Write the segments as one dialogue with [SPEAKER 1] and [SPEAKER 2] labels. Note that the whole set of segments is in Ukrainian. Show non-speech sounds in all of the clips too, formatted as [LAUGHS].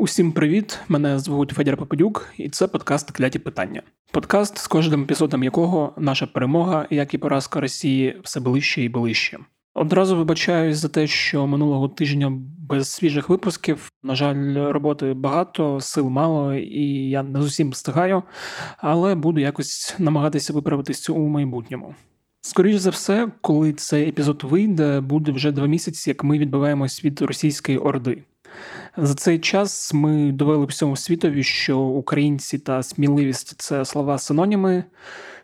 [SPEAKER 1] Усім привіт! Мене звуть Федір Попадюк, і це подкаст Кляті питання. Подкаст, з кожним епізодом якого наша перемога, як і поразка Росії, все ближче і ближче. Одразу вибачаюсь за те, що минулого тижня без свіжих випусків, на жаль, роботи багато, сил мало, і я не з усім встигаю, але буду якось намагатися виправитися у майбутньому. Скоріше за все, коли цей епізод вийде, буде вже два місяці, як ми відбиваємось від російської орди. За цей час ми довели всьому світові, що українці та сміливість це слова синоніми,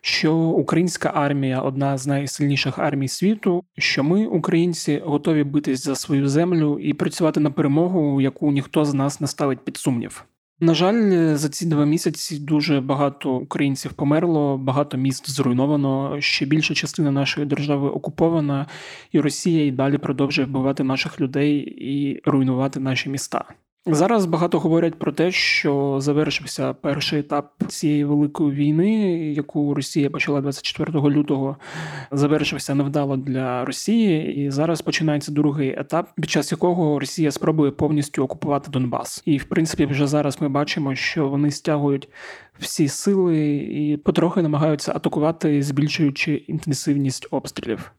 [SPEAKER 1] що українська армія одна з найсильніших армій світу, що ми, українці, готові битись за свою землю і працювати на перемогу, яку ніхто з нас не ставить під сумнів. На жаль, за ці два місяці дуже багато українців померло, багато міст зруйновано. Ще більша частина нашої держави окупована, і Росія і далі продовжує вбивати наших людей і руйнувати наші міста. Зараз багато говорять про те, що завершився перший етап цієї великої війни, яку Росія почала 24 лютого. Завершився невдало для Росії, і зараз починається другий етап, під час якого Росія спробує повністю окупувати Донбас. І в принципі, вже зараз ми бачимо, що вони стягують всі сили і потрохи намагаються атакувати, збільшуючи інтенсивність обстрілів.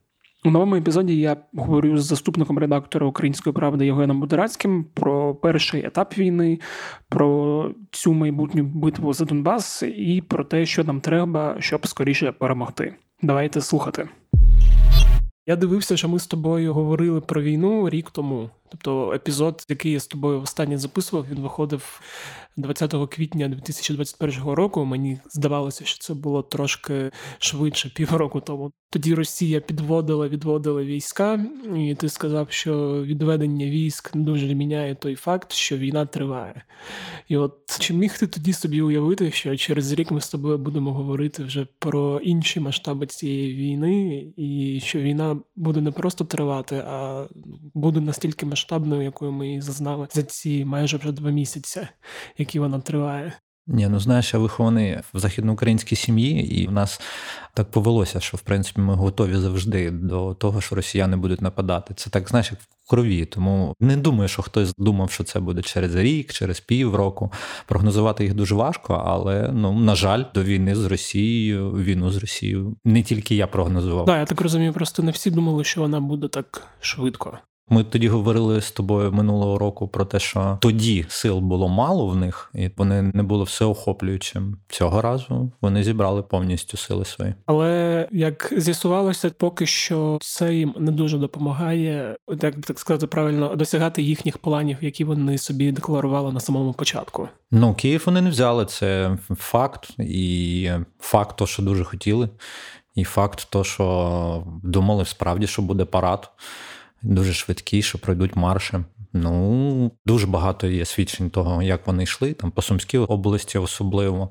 [SPEAKER 1] У новому епізоді я говорю з заступником редактора Української правди Євгеном Будерацьким про перший етап війни, про цю майбутню битву за Донбас і про те, що нам треба, щоб скоріше перемогти. Давайте слухати. Я дивився, що ми з тобою говорили про війну рік тому. Тобто епізод, який я з тобою останнє записував, він виходив 20 квітня 2021 року. Мені здавалося, що це було трошки швидше, півроку тому. Тоді Росія підводила, відводила війська, і ти сказав, що відведення військ дуже міняє той факт, що війна триває. І от чи міг ти тоді собі уявити, що через рік ми з тобою будемо говорити вже про інші масштаби цієї війни, і що війна буде не просто тривати, а буде настільки масштабною, якою ми її зазнали за ці майже вже два місяці, які вона триває.
[SPEAKER 2] Ні, ну знаєш, я вихований в західноукраїнській сім'ї, і в нас так повелося, що в принципі ми готові завжди до того, що росіяни будуть нападати. Це так, знаєш, як в крові. Тому не думаю, що хтось думав, що це буде через рік, через півроку. Прогнозувати їх дуже важко, але ну на жаль, до війни з Росією, війну з Росією не тільки я прогнозував.
[SPEAKER 1] Так, я так розумію, просто не всі думали, що вона буде так швидко.
[SPEAKER 2] Ми тоді говорили з тобою минулого року про те, що тоді сил було мало в них, і вони не були всеохоплюючим. Цього разу вони зібрали повністю сили свої.
[SPEAKER 1] Але як з'ясувалося, поки що це їм не дуже допомагає, як так сказати правильно, досягати їхніх планів, які вони собі декларували на самому початку.
[SPEAKER 2] Ну Київ вони не взяли це факт, і факт, то, що дуже хотіли, і факт, то що думали справді, що буде парад дуже швидкі, що пройдуть марші. Ну, дуже багато є свідчень того, як вони йшли, там по Сумській області особливо.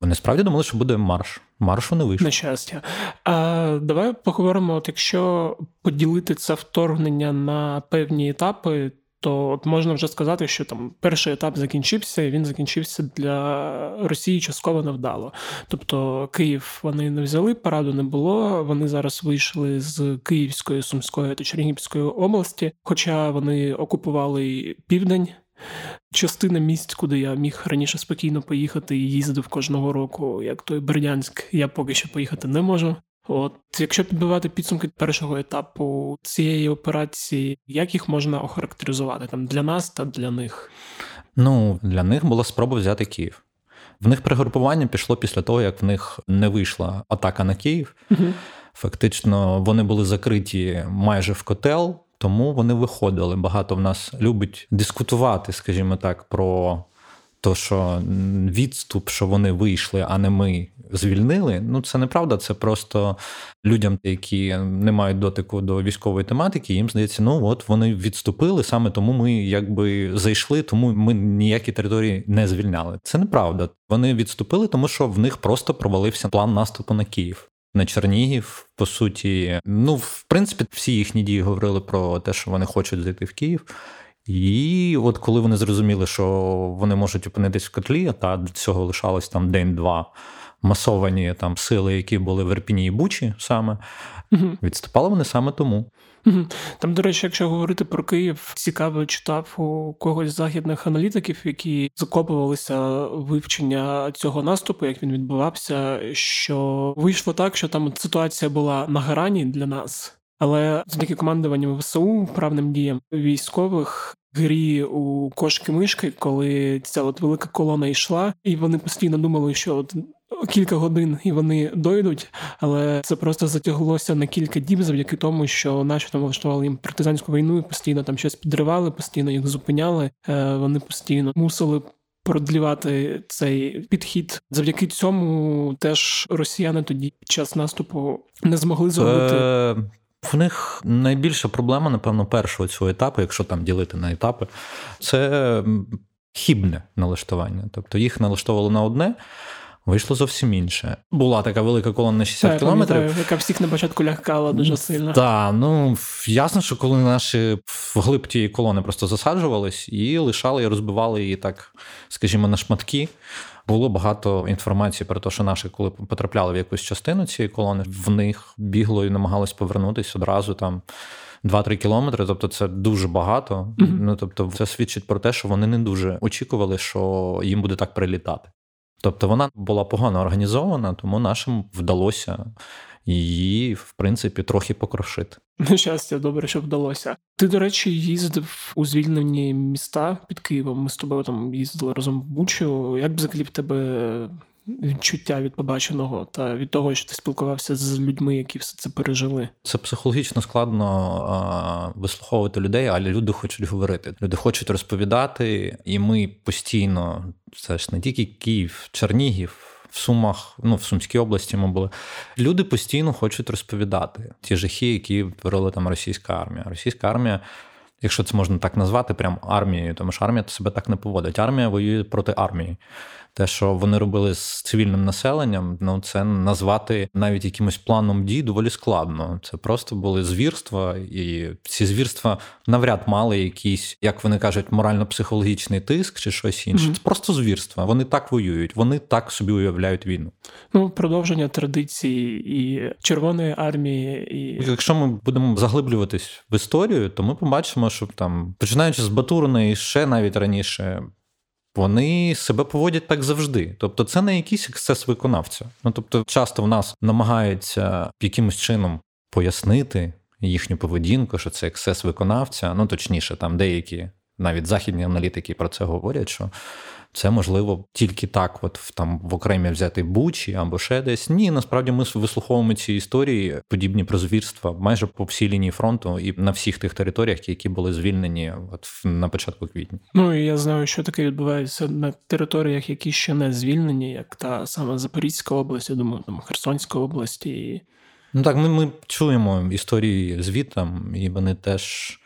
[SPEAKER 2] Вони справді думали, що буде марш. Маршу не вийшло.
[SPEAKER 1] На щастя. А Давай поговоримо, от якщо поділити це вторгнення на певні етапи, то от можна вже сказати, що там перший етап закінчився, і він закінчився для Росії частково невдало. Тобто Київ вони не взяли, параду не було. Вони зараз вийшли з Київської, Сумської та Чернігівської області, хоча вони окупували південь. Частина місць, куди я міг раніше спокійно поїхати і їздив кожного року, як той Бердянськ, я поки що поїхати не можу. От, якщо підбивати підсумки першого етапу цієї операції, як їх можна охарактеризувати там для нас та для них?
[SPEAKER 2] Ну для них була спроба взяти Київ. В них пригрупування пішло після того, як в них не вийшла атака на Київ. Угу. Фактично, вони були закриті майже в котел, тому вони виходили. Багато в нас любить дискутувати, скажімо так, про то, що відступ, що вони вийшли, а не ми звільнили. Ну це неправда. Це просто людям, які не мають дотику до військової тематики, їм здається, ну от вони відступили саме тому ми якби зайшли, тому ми ніякі території не звільняли. Це неправда. Вони відступили, тому що в них просто провалився план наступу на Київ. На Чернігів, по суті, ну в принципі, всі їхні дії говорили про те, що вони хочуть зайти в Київ. І от коли вони зрозуміли, що вони можуть опинитись в котлі, та до цього лишалось там день-два, масовані там сили, які були в Ірпіні і Бучі саме, угу. відступали вони саме тому.
[SPEAKER 1] Там, до речі, якщо говорити про Київ, цікаво читав у когось західних аналітиків, які закопувалися вивчення цього наступу, як він відбувався, що вийшло так, що там ситуація була на грані для нас. Але завдяки командуванню ВСУ правним діям військових грі у кошки-мишки, коли ця от велика колона йшла, і вони постійно думали, що от кілька годин і вони дойдуть, але це просто затяглося на кілька діб завдяки тому, що наші там влаштували їм партизанську війну, і постійно там щось підривали, постійно їх зупиняли. Е, вони постійно мусили. Продлівати цей підхід завдяки цьому теж росіяни тоді під час наступу не змогли зробити.
[SPEAKER 2] В них найбільша проблема, напевно, першого цього етапу, якщо там ділити на етапи, це хібне налаштування. Тобто їх налаштовували на одне. Вийшло зовсім інше. Була така велика колона на 60 кілометрів.
[SPEAKER 1] Яка всіх на початку лягкала дуже сильно.
[SPEAKER 2] Так, ну ясно, що коли наші вглиб тієї колони просто засаджувались і лишали і розбивали її так, скажімо, на шматки. Було багато інформації про те, що наші, коли потрапляли в якусь частину цієї колони, в них бігло і намагалось повернутися одразу там. 2-3 кілометри, тобто це дуже багато. Mm-hmm. Ну тобто, це свідчить про те, що вони не дуже очікували, що їм буде так прилітати. Тобто вона була погано організована, тому нашим вдалося її, в принципі, трохи покрошити.
[SPEAKER 1] На щастя, добре, що вдалося. Ти, до речі, їздив у звільнені міста під Києвом. Ми з тобою там їздили разом в Бучу. Як взагалі в тебе відчуття від побаченого та від того, що ти спілкувався з людьми, які все це пережили?
[SPEAKER 2] Це психологічно складно а, вислуховувати людей, але люди хочуть говорити. Люди хочуть розповідати, і ми постійно це ж не тільки Київ, Чернігів. В Сумах, ну в Сумській області ми були. Люди постійно хочуть розповідати ті жахи, які творила там російська армія. Російська армія, якщо це можна так назвати, прям армією, тому що армія себе так не поводить. Армія воює проти армії те, що вони робили з цивільним населенням, ну це назвати навіть якимось планом дій доволі складно. Це просто були звірства, і ці звірства навряд мали якийсь, як вони кажуть, морально-психологічний тиск чи щось інше. Mm-hmm. Це просто звірства. Вони так воюють, вони так собі уявляють війну.
[SPEAKER 1] Ну, продовження традицій і Червоної армії, і
[SPEAKER 2] якщо ми будемо заглиблюватись в історію, то ми побачимо, що там починаючи з Батурина і ще навіть раніше вони себе поводять так завжди. Тобто, це не якийсь ексцес виконавця. Ну тобто, часто в нас намагаються якимось чином пояснити їхню поведінку, що це ексцес виконавця. Ну точніше, там деякі навіть західні аналітики про це говорять, що це можливо тільки так, от в там в окремі взяти бучі або ще десь. Ні, насправді ми вислуховуємо ці історії, подібні про звірства майже по всій лінії фронту і на всіх тих територіях, які були звільнені от на початку квітня.
[SPEAKER 1] Ну і я знаю, що таке відбувається на територіях, які ще не звільнені, як та саме Запорізька область, я думаю, там Херсонська область і.
[SPEAKER 2] Ну так, ми ми чуємо історії звітам, і вони теж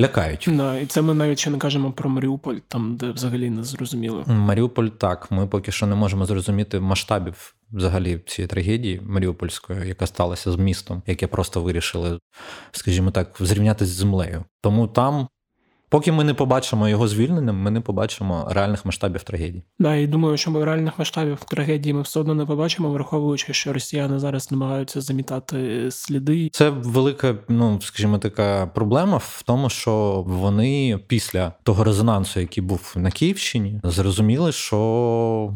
[SPEAKER 2] лякають.
[SPEAKER 1] Да, І це ми навіть ще не кажемо про Маріуполь, там де взагалі не зрозуміло.
[SPEAKER 2] Маріуполь так. Ми поки що не можемо зрозуміти масштабів взагалі цієї трагедії Маріупольської, яка сталася з містом, яке просто вирішили, скажімо так, зрівняти з землею. Тому там Поки ми не побачимо його звільненим, ми не побачимо реальних масштабів трагедії.
[SPEAKER 1] Да, і думаю, що ми реальних масштабів трагедії ми все одно не побачимо, враховуючи, що росіяни зараз намагаються замітати сліди.
[SPEAKER 2] Це велика, ну скажімо, така проблема в тому, що вони після того резонансу, який був на Київщині, зрозуміли, що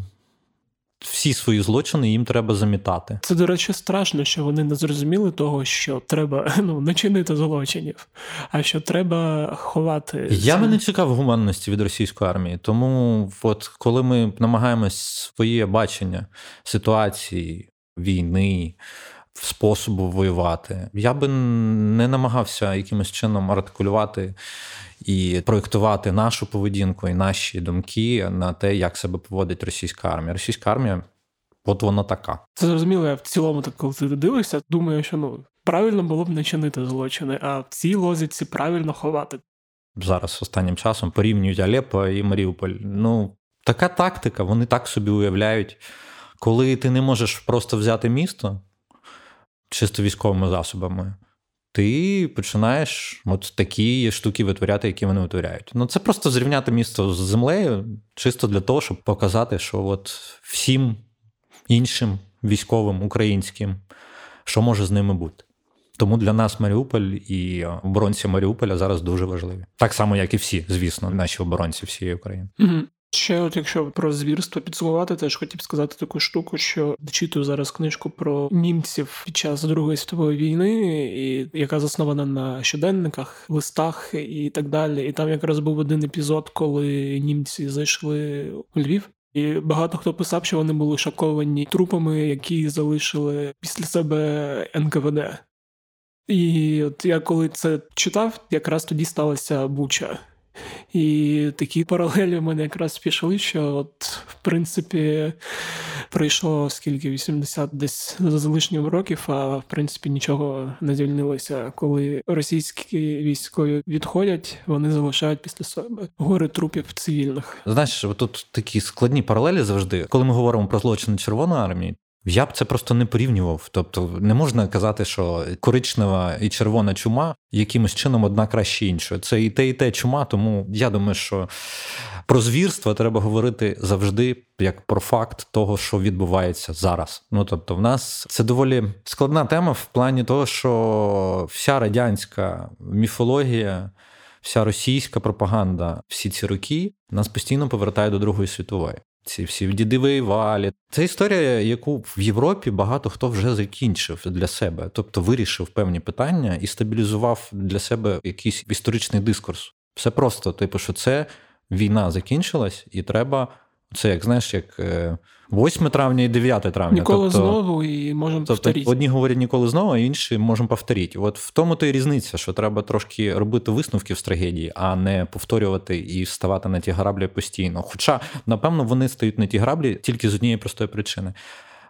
[SPEAKER 2] всі свої злочини їм треба замітати.
[SPEAKER 1] Це, до речі, страшно, що вони не зрозуміли того, що треба [LAUGHS] ну, не чинити злочинів, а що треба ховати.
[SPEAKER 2] Я би не чекав гуманності від російської армії. Тому, от коли ми намагаємось своє бачення ситуації, війни. Способу воювати. Я би не намагався якимось чином артикулювати і проєктувати нашу поведінку і наші думки на те, як себе поводить російська армія. Російська армія, от вона така.
[SPEAKER 1] Це зрозуміло, я в цілому, так коли ти дивишся, думаю, що ну правильно було б не чинити злочини, а в цій лозіці правильно ховати.
[SPEAKER 2] Зараз останнім часом порівнюють Алеппо і Маріуполь. Ну, така тактика, вони так собі уявляють, коли ти не можеш просто взяти місто чисто військовими засобами ти починаєш от такі штуки витворяти, які вони витворяють. Ну це просто зрівняти місто з землею, чисто для того, щоб показати, що от всім іншим військовим українським, що може з ними бути. Тому для нас Маріуполь і оборонці Маріуполя зараз дуже важливі. Так само, як і всі, звісно, наші оборонці всієї України.
[SPEAKER 1] Угу. Ще, от якщо про звірство підсумувати, теж хотів сказати таку штуку, що читаю зараз книжку про німців під час Другої світової війни, і яка заснована на щоденниках, листах і так далі. І там якраз був один епізод, коли німці зайшли у Львів. І багато хто писав, що вони були шоковані трупами, які залишили після себе НКВД. І от я коли це читав, якраз тоді сталася буча. І такі паралелі в мене якраз пішли, що от, в принципі, пройшло скільки 80 десь за залишнім років, а в принципі нічого не звільнилося. Коли російські військові відходять, вони залишають після себе гори трупів цивільних.
[SPEAKER 2] Знаєш, тут такі складні паралелі завжди, коли ми говоримо про злочини Червоної армії. Я б це просто не порівнював. Тобто не можна казати, що коричнева і червона чума якимось чином одна краще іншої. Це і те, і те чума. Тому я думаю, що про звірство треба говорити завжди як про факт того, що відбувається зараз. Ну тобто, в нас це доволі складна тема в плані того, що вся радянська міфологія. Вся російська пропаганда всі ці роки нас постійно повертає до Другої світової. Ці всі діди воювали. Це історія, яку в Європі багато хто вже закінчив для себе, тобто вирішив певні питання і стабілізував для себе якийсь історичний дискурс. Все просто, типу, що це війна закінчилась, і треба це, як знаєш, як 8 е, травня і 9 травня.
[SPEAKER 1] Ніколи тобто, знову і можемо тобто, повторити.
[SPEAKER 2] Одні говорять ніколи знову, а інші можемо повторити. От в тому то і різниця, що треба трошки робити висновки з трагедії, а не повторювати і вставати на ті граблі постійно. Хоча, напевно, вони стають на ті граблі тільки з однієї простої причини.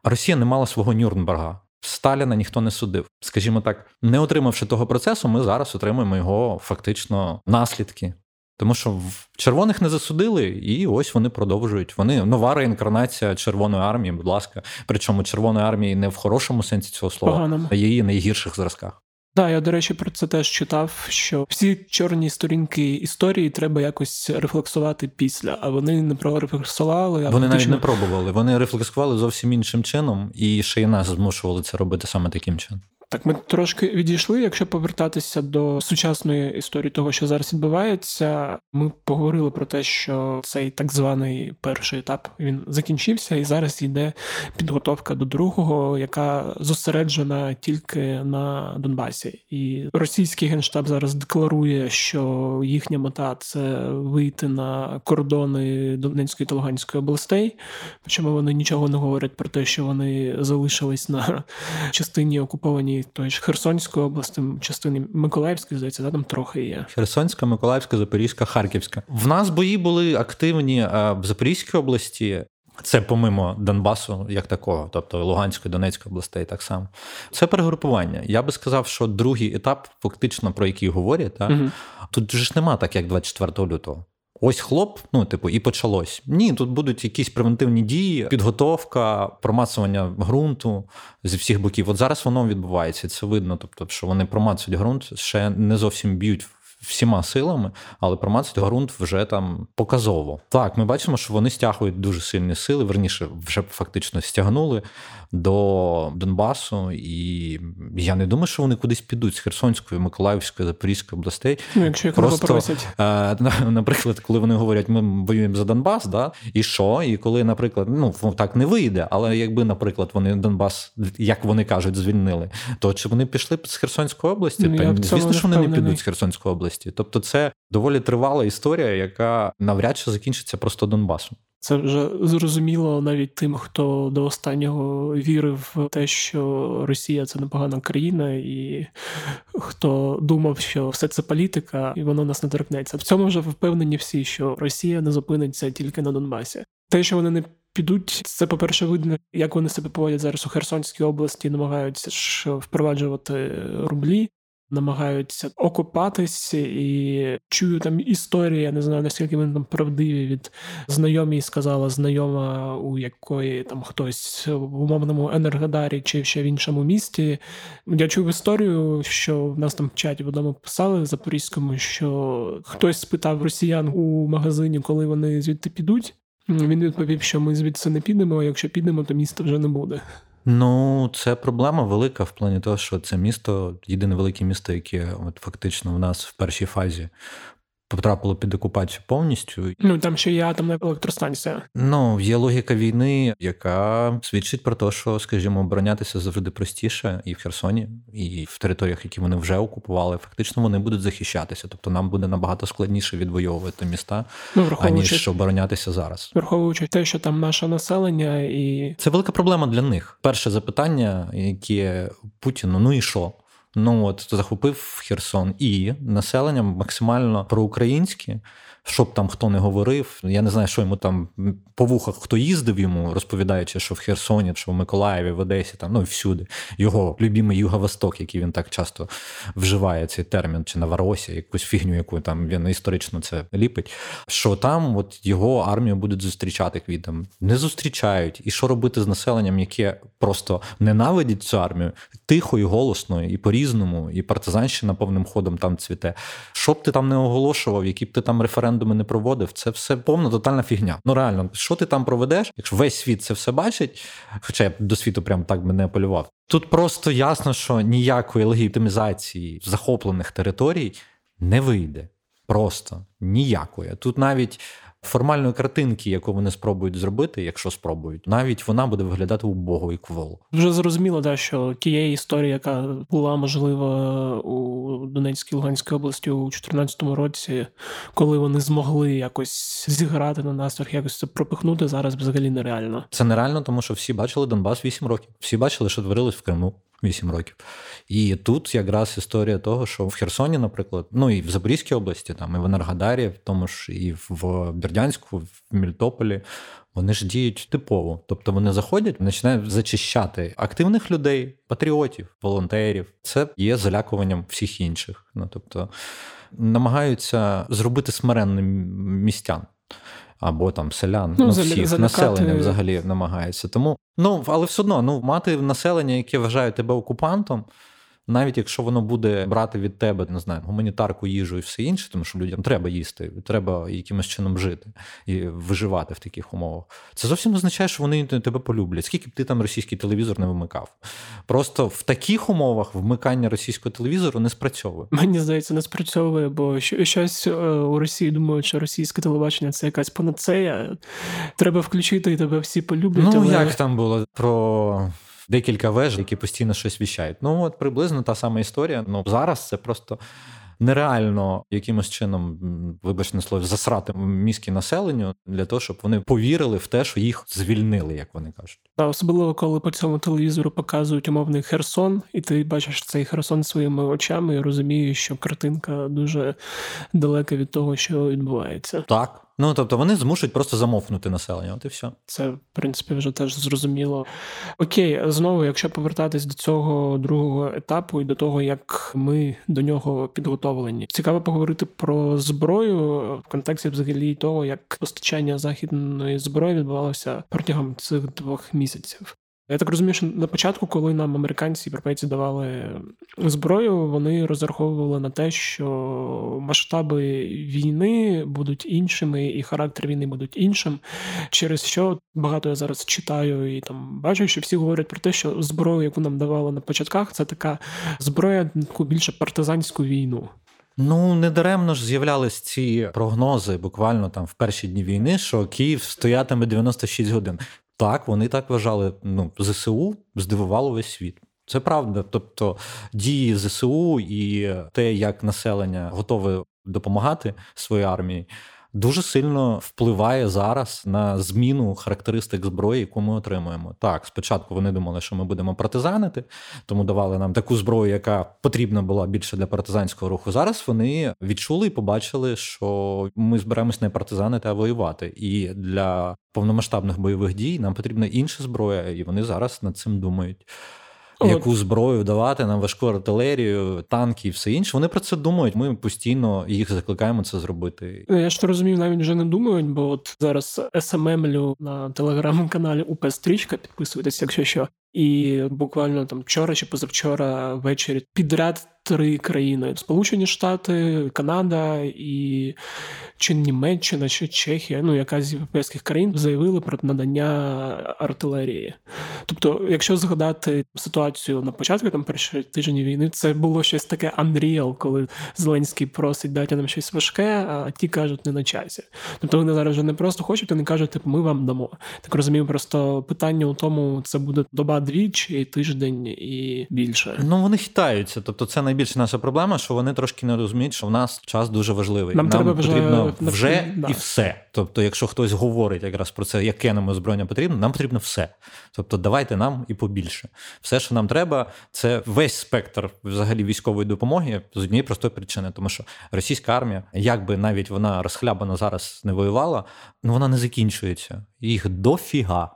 [SPEAKER 2] Росія не мала свого Нюрнберга. Сталіна ніхто не судив. Скажімо так, не отримавши того процесу, ми зараз отримуємо його фактично наслідки. Тому що в червоних не засудили, і ось вони продовжують. Вони нова реінкарнація Червоної армії, будь ласка. Причому Червоної армії не в хорошому сенсі цього слова, Поганому. а її найгірших зразках.
[SPEAKER 1] Так, я, до речі, про це теж читав, що всі чорні сторінки історії треба якось рефлексувати після, а вони не прорефлексували. А
[SPEAKER 2] вони навіть не пробували. Вони рефлексували зовсім іншим чином, і ще й нас змушували це робити саме таким чином.
[SPEAKER 1] Так, ми трошки відійшли. Якщо повертатися до сучасної історії того, що зараз відбувається, ми поговорили про те, що цей так званий перший етап він закінчився, і зараз йде підготовка до другого, яка зосереджена тільки на Донбасі. І російський генштаб зараз декларує, що їхня мета це вийти на кордони Донецької та Луганської областей. Причому вони нічого не говорять про те, що вони залишились на [LAUGHS] частині окупованій той ж Херсонської області, частини Миколаївської, здається, да, там трохи є.
[SPEAKER 2] Херсонська, Миколаївська, Запорізька, Харківська. В нас бої були активні в Запорізькій області. Це помимо Донбасу, як такого, тобто Луганської, Донецької областей, так само. Це перегрупування. Я би сказав, що другий етап, фактично про який говорять, так, угу. тут ж нема так, як 24 лютого. Ось хлоп, ну типу, і почалось. Ні, тут будуть якісь превентивні дії, підготовка, промацування ґрунту зі всіх боків. От зараз воно відбувається. Це видно. Тобто, що вони промацують ґрунт, ще не зовсім б'ють всіма силами, але промацати ґрунт вже там показово. Так, ми бачимо, що вони стягують дуже сильні сили. Верніше вже фактично стягнули до Донбасу, і я не думаю, що вони кудись підуть з Херсонської, Миколаївської, Запорізької областей.
[SPEAKER 1] Ну, якщо їх Просто, попросять.
[SPEAKER 2] Е, наприклад, коли вони говорять, ми воюємо за Донбас, да, і що? І коли, наприклад, ну так не вийде, але якби, наприклад, вони Донбас, як вони кажуть, звільнили, то чи вони пішли з Херсонської області? Ну, Та, звісно, що вони не підуть з Херсонської області. Тобто, це доволі тривала історія, яка навряд чи закінчиться просто Донбасом.
[SPEAKER 1] Це вже зрозуміло навіть тим, хто до останнього вірив в те, що Росія це непогана країна, і хто думав, що все це політика, і воно нас не торкнеться. В цьому вже впевнені всі, що Росія не зупиниться тільки на Донбасі. Те, що вони не підуть, це по перше, видно, як вони себе поводять зараз у Херсонській області, намагаються ж впроваджувати рублі намагаються окупатись і чую там історії, я не знаю наскільки вони там правдиві від знайомі сказала знайома, у якої там хтось в умовному енергодарі чи ще в іншому місті. Я чув історію, що в нас там в чаті в одному писали в Запорізькому, що хтось спитав росіян у магазині, коли вони звідти підуть. Він відповів, що ми звідси не підемо, а якщо підемо, то міста вже не буде.
[SPEAKER 2] Ну, це проблема велика в плані того, що це місто єдине велике місто, яке от фактично в нас в першій фазі потрапило під окупацію повністю.
[SPEAKER 1] Ну там ще є атомна електростанція.
[SPEAKER 2] Ну є логіка війни, яка свідчить про те, що, скажімо, оборонятися завжди простіше і в Херсоні, і в територіях, які вони вже окупували, фактично вони будуть захищатися. Тобто нам буде набагато складніше відвоювати міста, ну, аніж оборонятися зараз.
[SPEAKER 1] Враховуючи те, що там наше населення, і
[SPEAKER 2] це велика проблема для них. Перше запитання, яке Путіну, ну і що? Ну от захопив Херсон і населення максимально проукраїнське щоб там хто не говорив. Я не знаю, що йому там по вухах хто їздив йому, розповідаючи, що в Херсоні, що в Миколаєві, в Одесі, там ну всюди. Його любимий Юго-Восток, який він так часто вживає цей термін, чи на Варосі, якусь фігню, яку там він історично це ліпить. Що там от його армію будуть зустрічати квітом. Не зустрічають. І що робити з населенням, яке просто ненавидить цю армію тихо і голосно, і по-різному, і партизанщина повним ходом там цвіте. Що б ти там не оголошував, які б ти там референдуми референдуми не проводив, це все повна тотальна фігня. Ну реально, що ти там проведеш? Якщо весь світ це все бачить, хоча я до світу прям так би не апелював. Тут просто ясно, що ніякої легітимізації захоплених територій не вийде. Просто ніякої. Тут навіть формальної картинки, яку вони спробують зробити, якщо спробують, навіть вона буде виглядати убого і квол.
[SPEAKER 1] Вже зрозуміло, да, що тієї історії, яка була можлива у Донецькій Луганській області у 2014 році, коли вони змогли якось зіграти на настрах, якось це пропихнути, зараз взагалі нереально.
[SPEAKER 2] Це нереально, тому що всі бачили Донбас 8 років. Всі бачили, що творилось в Криму. 8 років. І тут якраз історія того, що в Херсоні, наприклад, ну і в Запорізькій області, там і в Енергодарі, в тому ж і в Бердянську, в Мільтополі. Вони ж діють типово, тобто вони заходять, починають зачищати активних людей, патріотів, волонтерів. Це є залякуванням всіх інших. Ну тобто намагаються зробити смиренним містян або там селян, ну, ну всіх залякати... населення взагалі намагається. Тому ну але все одно ну мати населення, яке вважає тебе окупантом навіть якщо воно буде брати від тебе, не знаю, гуманітарку, їжу і все інше, тому що людям треба їсти, треба якимось чином жити і виживати в таких умовах. Це зовсім означає, що вони тебе полюблять. Скільки б ти там російський телевізор не вимикав? Просто в таких умовах вмикання російського телевізору не спрацьовує.
[SPEAKER 1] Мені здається, не спрацьовує, бо щось е, у Росії думають, що російське телебачення це якась панацея. Треба включити і тебе всі полюблять.
[SPEAKER 2] Ну
[SPEAKER 1] але...
[SPEAKER 2] як там було про декілька веж, які постійно щось віщають. Ну от приблизно та сама історія. Ну зараз це просто. Нереально якимось чином, вибачте слово, засрати мізки населенню для того, щоб вони повірили в те, що їх звільнили, як вони кажуть.
[SPEAKER 1] Та особливо коли по цьому телевізору показують умовний Херсон, і ти бачиш цей Херсон своїми очами і розумієш, що картинка дуже далека від того, що відбувається.
[SPEAKER 2] Так. Ну тобто вони змушують просто замовкнути населення. От і все.
[SPEAKER 1] Це в принципі вже теж зрозуміло. Окей, знову, якщо повертатись до цього другого етапу і до того, як ми до нього підготовлені, цікаво поговорити про зброю в контексті взагалі того, як постачання західної зброї відбувалося протягом цих двох місяців. Я так розумію, що на початку, коли нам американці і європейці давали зброю, вони розраховували на те, що масштаби війни будуть іншими, і характер війни будуть іншим. Через що багато я зараз читаю і там бачу, що всі говорять про те, що зброю, яку нам давали на початках, це така зброя таку більше партизанську війну.
[SPEAKER 2] Ну недаремно ж з'являлись ці прогнози буквально там в перші дні війни, що Київ стоятиме 96 годин. Так, вони так вважали. Ну, ЗСУ здивувало весь світ. Це правда. Тобто дії ЗСУ і те, як населення готове допомагати своїй армії, дуже сильно впливає зараз на зміну характеристик зброї, яку ми отримуємо. Так, спочатку вони думали, що ми будемо партизанити, тому давали нам таку зброю, яка потрібна була більше для партизанського руху. Зараз вони відчули і побачили, що ми зберемось не партизанити, а воювати. І для повномасштабних бойових дій нам потрібна інша зброя, і вони зараз над цим думають. Яку зброю давати нам важку артилерію, танки і все інше. Вони про це думають. Ми постійно їх закликаємо це зробити.
[SPEAKER 1] Ну, я ж розумію, навіть вже не думають, бо от зараз СММлю на телеграм-каналі УП Стрічка. Підписуйтесь, якщо що. І буквально там вчора чи позавчора ввечері підряд три країни: Сполучені Штати, Канада і чи Німеччина, чи Чехія, ну якась з європейських країн заявили про надання артилерії. Тобто, якщо згадати ситуацію на початку там першої тижні війни, це було щось таке unreal, коли Зеленський просить дати нам щось важке, а ті кажуть не на часі. Тобто вони зараз вже не просто хочуть, вони кажуть, типу, ми вам дамо. Так розумію, просто питання у тому, це буде доба дві чи тиждень і більше.
[SPEAKER 2] Ну вони хитаються. Тобто, це найбільша наша проблема, що вони трошки не розуміють, що в нас час дуже важливий.
[SPEAKER 1] Нам, нам треба
[SPEAKER 2] потрібно
[SPEAKER 1] вже,
[SPEAKER 2] вже да. і все. Тобто, якщо хтось говорить якраз про це, яке нам озброєння потрібно, нам потрібно все. Тобто, давайте нам і побільше. Все, що нам треба, це весь спектр взагалі військової допомоги з однієї простої причини, тому що російська армія, як би навіть вона розхлябано зараз не воювала, ну вона не закінчується. Їх дофіга.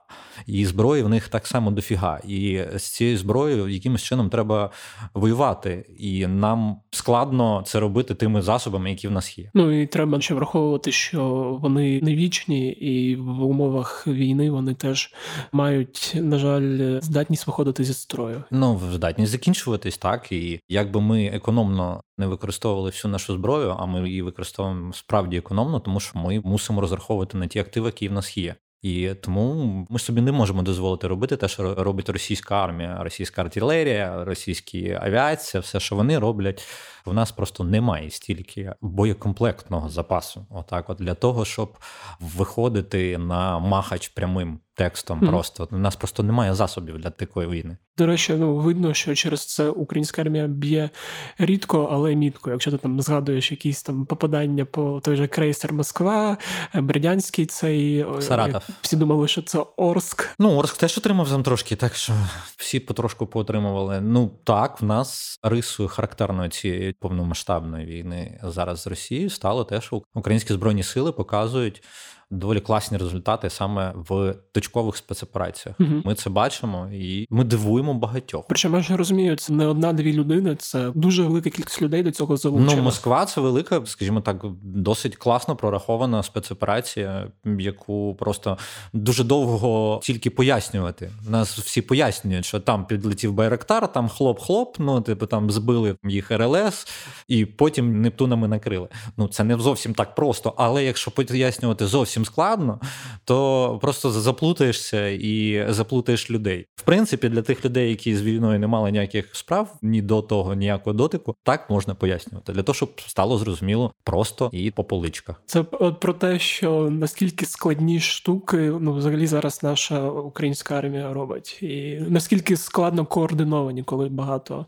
[SPEAKER 2] І зброї в них так само дофіга. І з цією зброєю якимось чином треба воювати. І нам складно це робити тими засобами, які в нас є.
[SPEAKER 1] Ну і треба ще враховувати, що вони не вічні, і в умовах війни вони теж мають, на жаль, здатність виходити зі строю.
[SPEAKER 2] Ну здатність закінчуватись так. І якби ми економно не використовували всю нашу зброю, а ми її використовуємо справді економно, тому що ми мусимо розраховувати на ті активи, які в нас є. І тому ми собі не можемо дозволити робити те, що робить російська армія, російська артилерія, російські авіація, все, що вони роблять. В нас просто немає стільки боєкомплектного запасу. Отак, от для того, щоб виходити на махач прямим текстом. Mm. Просто у нас просто немає засобів для такої війни.
[SPEAKER 1] До речі, ну видно, що через це українська армія б'є рідко, але мітко. Якщо ти там згадуєш якісь там попадання по той же крейсер Москва, Бердянський цей
[SPEAKER 2] Саратов.
[SPEAKER 1] Всі думали, що це Орск.
[SPEAKER 2] Ну Орск теж отримав там трошки, так що всі потрошку поотримували. Ну так, в нас рисою характерною цієї повномасштабної війни зараз з Росією стало те, що українські збройні сили показують доволі класні результати саме в точкових спецопераціях. Угу. Ми це бачимо і ми дивуємо багатьох.
[SPEAKER 1] Причому я ж розумію, це не одна-дві людини, це дуже велика кількість людей до цього залучена.
[SPEAKER 2] Ну, Москва це велика, скажімо так, досить класно прорахована спецоперація, яку просто дуже довго тільки пояснювати. Нас всі пояснюють, що там підлетів Байрактар, там хлоп-хлоп, ну типу там збили їх РЛС, і потім Нептунами накрили. Ну це не зовсім так просто, але якщо пояснювати зовсім зовсім складно, то просто заплутаєшся і заплутаєш людей. В принципі, для тих людей, які з війною не мали ніяких справ, ні до того, ніякого дотику, так можна пояснювати для того, щоб стало зрозуміло просто і по поличках.
[SPEAKER 1] Це от про те, що наскільки складні штуки, ну взагалі зараз наша українська армія робить, і наскільки складно координовані, коли багато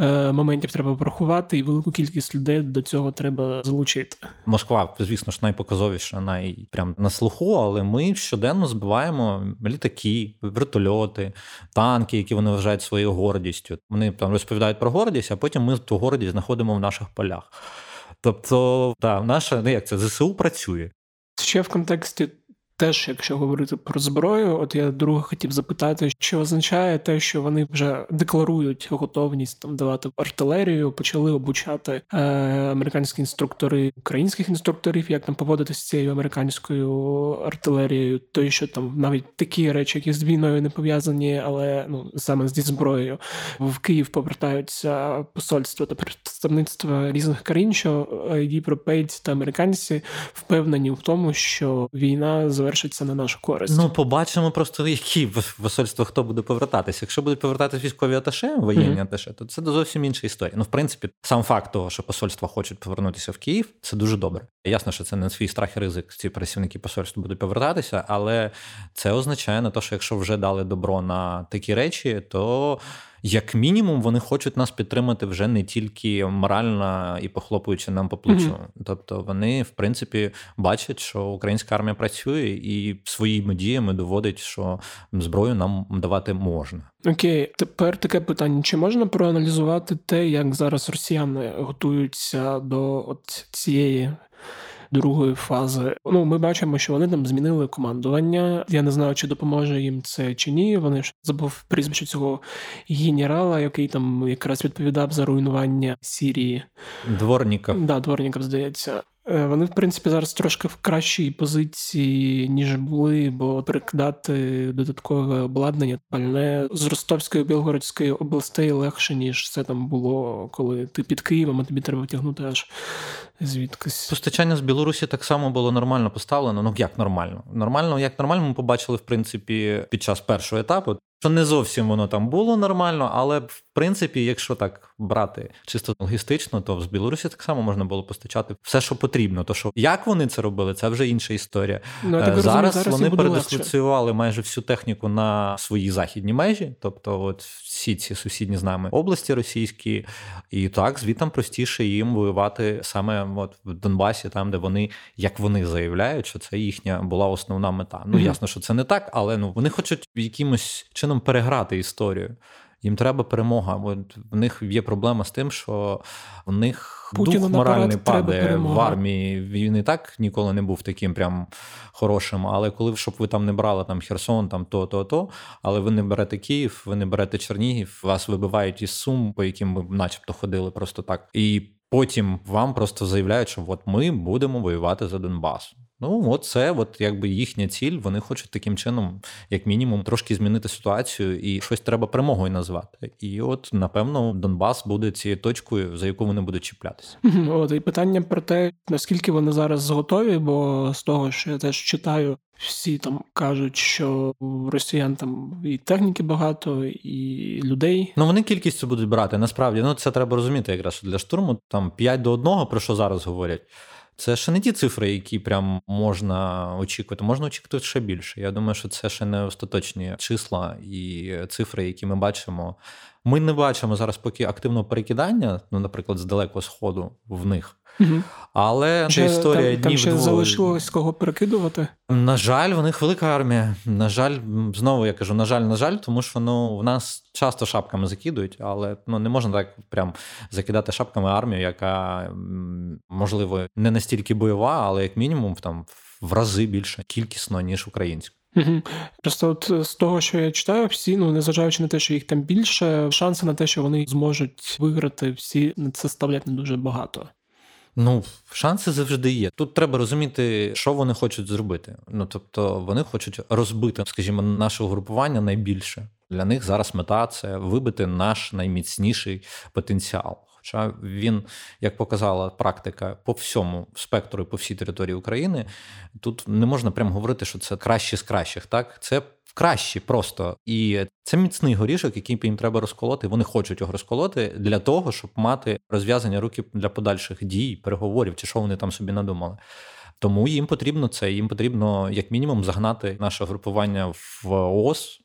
[SPEAKER 1] е, моментів треба врахувати, і велику кількість людей до цього треба залучити.
[SPEAKER 2] Москва, звісно ж, найпоказовіша, най прям на слуху, але ми щоденно збиваємо літаки, вертольоти, танки, які вони вважають своєю гордістю. Вони там розповідають про гордість, а потім ми ту гордість знаходимо в наших полях. Тобто, так, наша ну як це ЗСУ працює.
[SPEAKER 1] Ще в контексті Теж, якщо говорити про зброю, от я друге хотів запитати, що означає те, що вони вже декларують готовність там давати артилерію, почали обучати е, американські інструктори українських інструкторів, як там поводитися з цією американською артилерією, то що там навіть такі речі, які з війною не пов'язані, але ну саме зі зброєю. В Київ повертаються посольства та представництва різних країн, що європейці та американці впевнені в тому, що війна завершиться завершиться на нашу користь.
[SPEAKER 2] Ну, побачимо просто, які посольства хто буде повертатися. Якщо будуть повертатися військові аташе, воєнні mm-hmm. аташе, то це зовсім інша історія. Ну, в принципі, сам факт того, що посольства хочуть повернутися в Київ, це дуже добре. Ясно, що це не свій страх і ризик. Ці працівники посольства будуть повертатися, але це означає на те, що якщо вже дали добро на такі речі, то як мінімум, вони хочуть нас підтримати вже не тільки морально і похлопуючи нам по плечу. Mm-hmm. Тобто вони, в принципі, бачать, що українська армія працює і своїми діями доводить, що зброю нам давати можна.
[SPEAKER 1] Окей, тепер таке питання: чи можна проаналізувати те, як зараз росіяни готуються до от цієї другої фази. Ну, ми бачимо, що вони там змінили командування. Я не знаю, чи допоможе їм це чи ні. Вони ж забув прізвище цього генерала, який там якраз відповідав за руйнування Сірії.
[SPEAKER 2] Дворніков.
[SPEAKER 1] Да, Дворніков, здається. Е, вони, в принципі, зараз трошки в кращій позиції, ніж були, бо перекидати додаткове обладнання пальне з Ростовської Білгородської областей легше, ніж це там було, коли ти під Києвом, а тобі треба тягнути аж звідкись.
[SPEAKER 2] Постачання з Білорусі так само було нормально поставлено. Ну як нормально? Нормально, як нормально, ми побачили, в принципі, під час першого етапу. Що не зовсім воно там було нормально, але в принципі, якщо так брати чисто логістично, то з Білорусі так само можна було постачати все, що потрібно. То що як вони це робили, це вже інша історія.
[SPEAKER 1] Ну,
[SPEAKER 2] зараз,
[SPEAKER 1] розумію, зараз
[SPEAKER 2] вони передислоціювали майже всю техніку на свої західні межі, тобто, от всі ці сусідні з нами області російські, і так звітам простіше їм воювати саме от в Донбасі, там де вони, як вони заявляють, що це їхня була основна мета. Ну ясно, що це не так, але ну вони хочуть якимось чином переграти історію. Їм треба перемога. От в них є проблема з тим, що в них Путіну дух моральний падає в армії. Він і так ніколи не був таким прям хорошим. Але коли щоб ви там не брали там Херсон, там то, то, то, але ви не берете Київ, ви не берете Чернігів, вас вибивають із сум, по яким ми, начебто, ходили просто так. І потім вам просто заявляють, що от ми будемо воювати за Донбас. Ну, от це от якби їхня ціль. Вони хочуть таким чином, як мінімум, трошки змінити ситуацію, і щось треба перемогою назвати. І от напевно Донбас буде цією точкою, за яку вони будуть чіплятися.
[SPEAKER 1] От і питання про те, наскільки вони зараз готові, бо з того, що я теж читаю. Всі там кажуть, що росіян там і техніки багато, і людей.
[SPEAKER 2] Ну вони кількістю будуть брати. Насправді, ну це треба розуміти, якраз що для штурму там 5 до 1, про що зараз говорять. Це ще не ті цифри, які прям можна очікувати. Можна очікувати ще більше. Я думаю, що це ще не остаточні числа і цифри, які ми бачимо. Ми не бачимо зараз поки активного перекидання, ну, наприклад, з далекого сходу в них.
[SPEAKER 1] Угу.
[SPEAKER 2] Але
[SPEAKER 1] ще,
[SPEAKER 2] історія
[SPEAKER 1] там,
[SPEAKER 2] днів
[SPEAKER 1] там ще
[SPEAKER 2] двох...
[SPEAKER 1] залишилось кого перекидувати.
[SPEAKER 2] На жаль, в них велика армія. На жаль, знову я кажу, на жаль, на жаль, тому що ну в нас часто шапками закидують, але ну не можна так прям закидати шапками армію, яка можливо не настільки бойова, але як мінімум там в рази більше кількісно ніж українська.
[SPEAKER 1] Угу. Просто от е, з того, що я читаю, всі, ну незважаючи на те, що їх там більше, шанси на те, що вони зможуть виграти, всі на це ставлять не дуже багато.
[SPEAKER 2] Ну, шанси завжди є. Тут треба розуміти, що вони хочуть зробити. Ну тобто, вони хочуть розбити, скажімо, наше угрупування найбільше. Для них зараз мета це вибити наш найміцніший потенціал. Хоча він, як показала практика по всьому спектру, по всій території України, тут не можна прямо говорити, що це краще з кращих. Так, це кращі просто. І це міцний горішок, який їм треба розколоти. Вони хочуть його розколоти для того, щоб мати розв'язання руки для подальших дій, переговорів чи що вони там собі надумали. Тому їм потрібно це, їм потрібно, як мінімум, загнати наше групування в ООС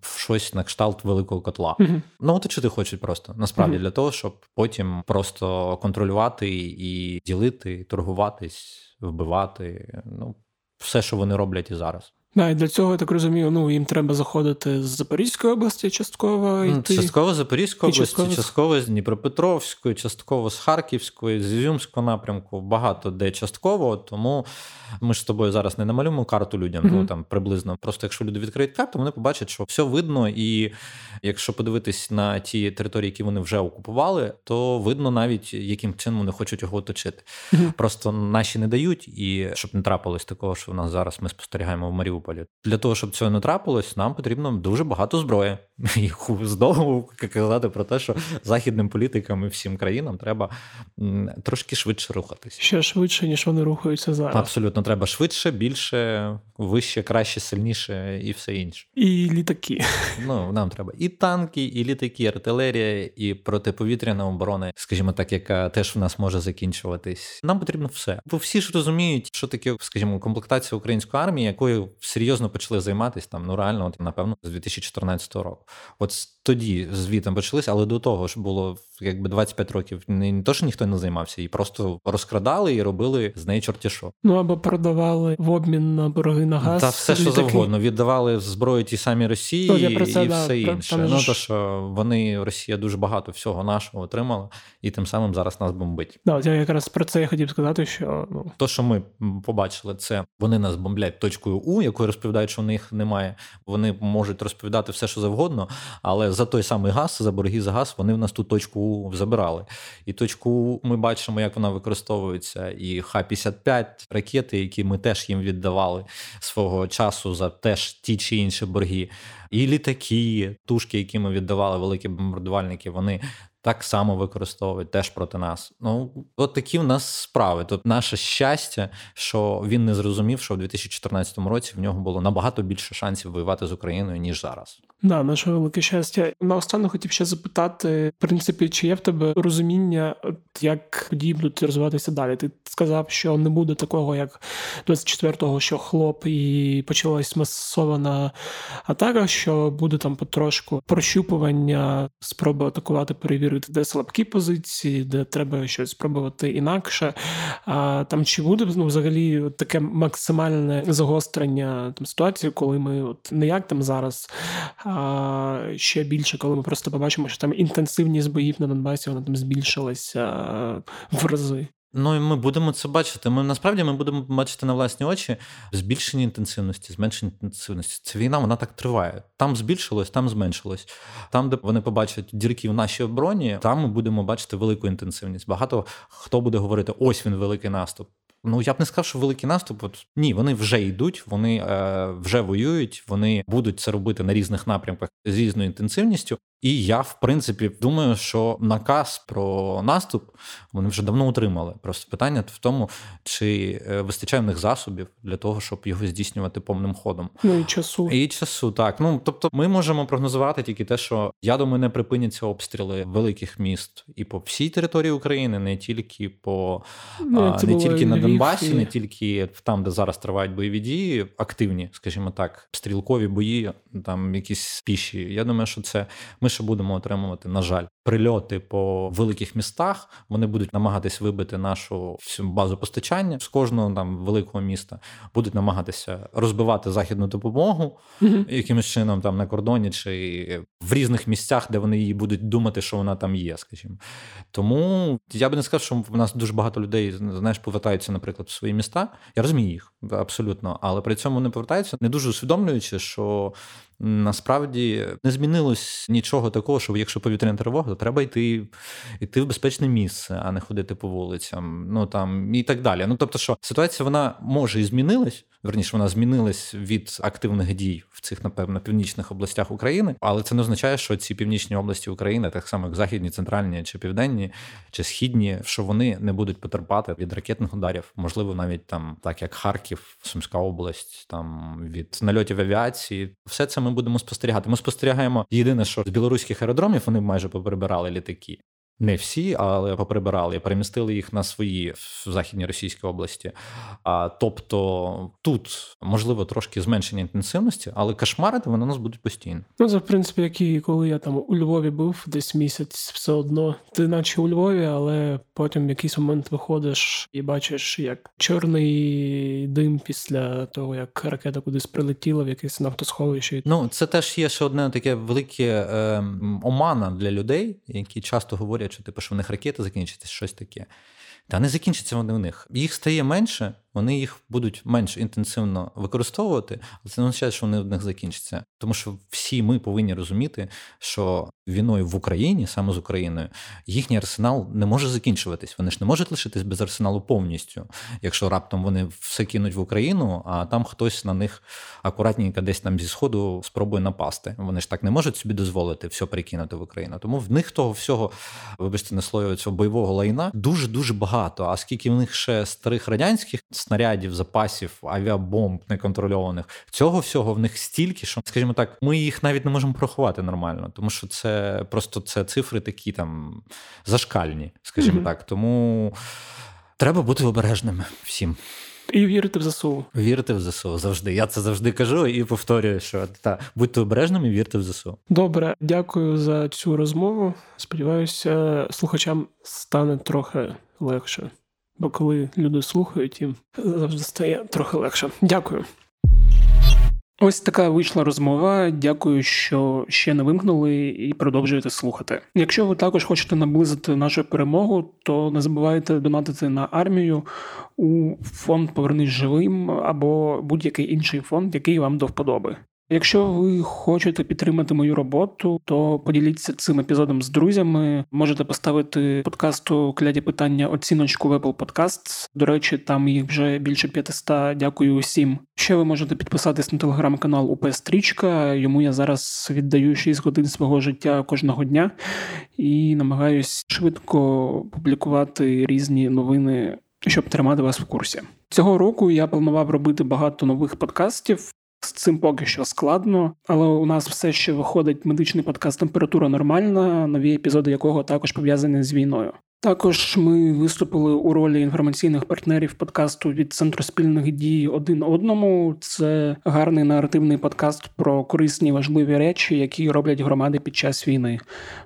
[SPEAKER 2] в щось на кшталт великого котла.
[SPEAKER 1] Uh-huh.
[SPEAKER 2] Ну от що ти хочеш просто насправді uh-huh. для того, щоб потім просто контролювати і ділити, торгуватись, вбивати. Ну, все, що вони роблять і зараз.
[SPEAKER 1] Да, і для цього я так розумію, ну їм треба заходити з Запорізької області, частково йти.
[SPEAKER 2] частково з Запорізької області, частково... частково з Дніпропетровської, частково з Харківської, з Ізюмського напрямку, багато де частково. Тому ми ж з тобою зараз не намалюємо карту людям, mm-hmm. ну там приблизно. Просто якщо люди відкриють карту, вони побачать, що все видно, і якщо подивитись на ті території, які вони вже окупували, то видно навіть яким чином вони хочуть його оточити. Mm-hmm. Просто наші не дають, і щоб не трапилось такого, що в нас зараз ми спостерігаємо в Маріуполі. Маріуполі. Для того, щоб цього не трапилось, нам потрібно дуже багато зброї. [LAUGHS] І знову казати про те, що західним політикам і всім країнам треба трошки швидше рухатись.
[SPEAKER 1] Ще швидше, ніж вони рухаються зараз.
[SPEAKER 2] Абсолютно, треба швидше, більше, вище, краще, сильніше і все інше.
[SPEAKER 1] І літаки. [LAUGHS]
[SPEAKER 2] Ну нам треба і танки, і літаки, і артилерія, і протиповітряна оборона, скажімо так, яка теж в нас може закінчуватись. Нам потрібно все. Бо всі ж розуміють, що таке, скажімо, комплектація української армії, якою серйозно почали займатися там, ну реально, от, напевно, з 2014 року. От тоді звітом почалися, але до того ж було якби 25 років. Не, не то, що ніхто не займався, і просто розкрадали і робили з неї чорті що.
[SPEAKER 1] Ну або продавали в обмін на борги на газ.
[SPEAKER 2] Та все, що літаки. завгодно. Віддавали зброю ті самі Росії ну, і, це, і да, все інше. Там ну то що вони, Росія, дуже багато всього нашого отримала, і тим самим зараз нас бомбить.
[SPEAKER 1] Да, я якраз про це я хотів сказати, що ну
[SPEAKER 2] то, що ми побачили, це вони нас бомблять точкою У, яку і розповідають, що у них немає. Вони можуть розповідати все, що завгодно, але за той самий газ, за борги за газ, вони в нас ту точку забирали. І точку ми бачимо, як вона використовується. І Х-55 ракети, які ми теж їм віддавали свого часу за теж ті чи інші борги. І літаки, тушки, які ми віддавали, великі бомбардувальники, вони так само використовують теж проти нас. Ну от такі в нас справи. Тут наше щастя, що він не зрозумів, що в 2014 році в нього було набагато більше шансів воювати з Україною ніж зараз.
[SPEAKER 1] Да, наше велике щастя. Наостанок хотів ще запитати, в принципі, чи є в тебе розуміння, як події будуть розвиватися далі? Ти сказав, що не буде такого, як 24-го, що хлоп і почалась масована атака, що буде там потрошку прощупування, спроби атакувати, перевірити, де слабкі позиції, де треба щось спробувати інакше. А там чи буде ну, взагалі таке максимальне загострення там ситуації, коли ми от не як там зараз ще більше, коли ми просто побачимо, що там інтенсивність боїв на Донбасі вона там збільшилася в рази.
[SPEAKER 2] Ну і ми будемо це бачити. Ми насправді ми будемо бачити на власні очі збільшення інтенсивності, зменшення інтенсивності. Це війна, вона так триває. Там збільшилось, там зменшилось. Там, де вони побачать дірки в нашій обороні, там ми будемо бачити велику інтенсивність. Багато хто буде говорити: ось він великий наступ. Ну я б не сказав, що великий наступ. От ні, вони вже йдуть, вони е, вже воюють, вони будуть це робити на різних напрямках з різною інтенсивністю. І я, в принципі, думаю, що наказ про наступ вони вже давно отримали. Просто питання в тому, чи е, вистачає в них засобів для того, щоб його здійснювати повним ходом.
[SPEAKER 1] Ну і часу
[SPEAKER 2] і часу, так. Ну тобто, ми можемо прогнозувати тільки те, що я думаю, не припиняться обстріли великих міст і по всій території України, не тільки по ну, не тільки на Донбасі, і... не тільки там, де зараз тривають бойові дії, активні, скажімо так, стрілкові бої, там якісь піші. Я думаю, що це ми ще будемо отримувати, на жаль, прильоти по великих містах. Вони будуть намагатись вибити нашу всю базу постачання з кожного там великого міста, будуть намагатися розбивати західну допомогу mm-hmm. якимось чином там на кордоні чи в різних місцях, де вони її будуть думати, що вона там є. Скажімо, тому я би не сказав, що в нас дуже багато людей знаєш, повертаються, наприклад, в свої міста. Я розумію їх абсолютно, але при цьому не повертаються, не дуже усвідомлюючи, що насправді не змінилось нічого такого, що якщо повітряна тривога, то треба йти йти в безпечне місце, а не ходити по вулицям. Ну там і так далі. Ну тобто, що ситуація вона може і змінилась. Верніше вона змінилась від активних дій в цих, напевно, північних областях України, але це не означає, що ці північні області України, так само як західні, центральні чи південні чи східні, що вони не будуть потерпати від ракетних ударів, можливо, навіть там, так як Харків, Сумська область, там від нальотів авіації, все це ми будемо спостерігати. Ми спостерігаємо єдине, що з білоруських аеродромів вони майже поприбирали літаки. Не всі, але поприбирали, перемістили їх на свої в західній російській області. А тобто тут можливо трошки зменшення інтенсивності, але кошмарити вони нас будуть постійно.
[SPEAKER 1] Ну це в принципі, як і коли я там у Львові був десь місяць, все одно ти наче у Львові, але потім в якийсь момент виходиш і бачиш, як чорний дим після того, як ракета кудись прилетіла в якесь нафтосховище.
[SPEAKER 2] Ну це теж є ще одне таке велике е, омана для людей, які часто говорять що типу, що в них ракети закінчаться, щось таке. Та не закінчаться вони у них. Їх стає менше, вони їх будуть менш інтенсивно використовувати, але це не означає, що вони в них закінчаться. Тому що всі ми повинні розуміти, що війною в Україні, саме з Україною, їхній арсенал не може закінчуватись. Вони ж не можуть лишитись без арсеналу повністю, якщо раптом вони все кинуть в Україну, а там хтось на них акуратненько десь там зі сходу спробує напасти. Вони ж так не можуть собі дозволити все перекинути в Україну. Тому в них того всього, вибачте, на слово цього бойового лайна дуже дуже багато. А скільки в них ще старих радянських снарядів, запасів, авіабомб неконтрольованих. Цього всього в них стільки, що, скажімо так, ми їх навіть не можемо порахувати нормально, тому що це просто це цифри такі там зашкальні, скажімо mm-hmm. так. Тому треба бути обережними всім.
[SPEAKER 1] І вірити в ЗСУ.
[SPEAKER 2] Вірити в ЗСУ завжди. Я це завжди кажу і повторюю, що та будьте обережними, вірте в ЗСУ.
[SPEAKER 1] Добре, дякую за цю розмову. Сподіваюся, слухачам стане трохи легше. Бо коли люди слухають, їм завжди стає трохи легше. Дякую. Ось така вийшла розмова. Дякую, що ще не вимкнули і продовжуєте слухати. Якщо ви також хочете наблизити нашу перемогу, то не забувайте донатити на армію у фонд Повернись живим або будь-який інший фонд, який вам до вподоби. Якщо ви хочете підтримати мою роботу, то поділіться цим епізодом з друзями. Можете поставити подкасту кляді питання оціночку в Apple Podcasts. До речі, там їх вже більше 500. Дякую усім. Ще ви можете підписатись на телеграм-канал УП Стрічка. Йому я зараз віддаю 6 годин свого життя кожного дня і намагаюсь швидко публікувати різні новини. Щоб тримати вас в курсі цього року, я планував робити багато нових подкастів. З цим поки що складно, але у нас все ще виходить медичний подкаст Температура нормальна, нові епізоди якого також пов'язані з війною. Також ми виступили у ролі інформаційних партнерів подкасту від центру спільних дій один одному. Це гарний наративний подкаст про корисні важливі речі, які роблять громади під час війни.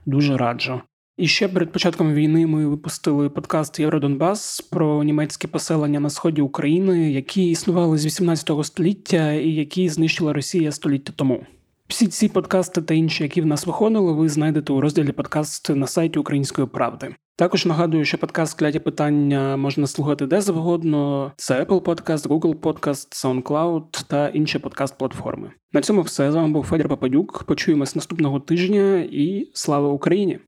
[SPEAKER 1] Дуже раджу. І ще перед початком війни ми випустили подкаст Євродонбас про німецькі поселення на сході України, які існували з 18 століття і які знищила Росія століття тому. Всі ці подкасти та інші, які в нас виходили, ви знайдете у розділі подкасти на сайті Української правди. Також нагадую, що подкаст «Кляті питання можна слухати де завгодно. Це Apple Podcast, Google Podcast, SoundCloud та інші подкаст-платформи. На цьому все з вами був Федір Пападюк. Почуємось наступного тижня і слава Україні!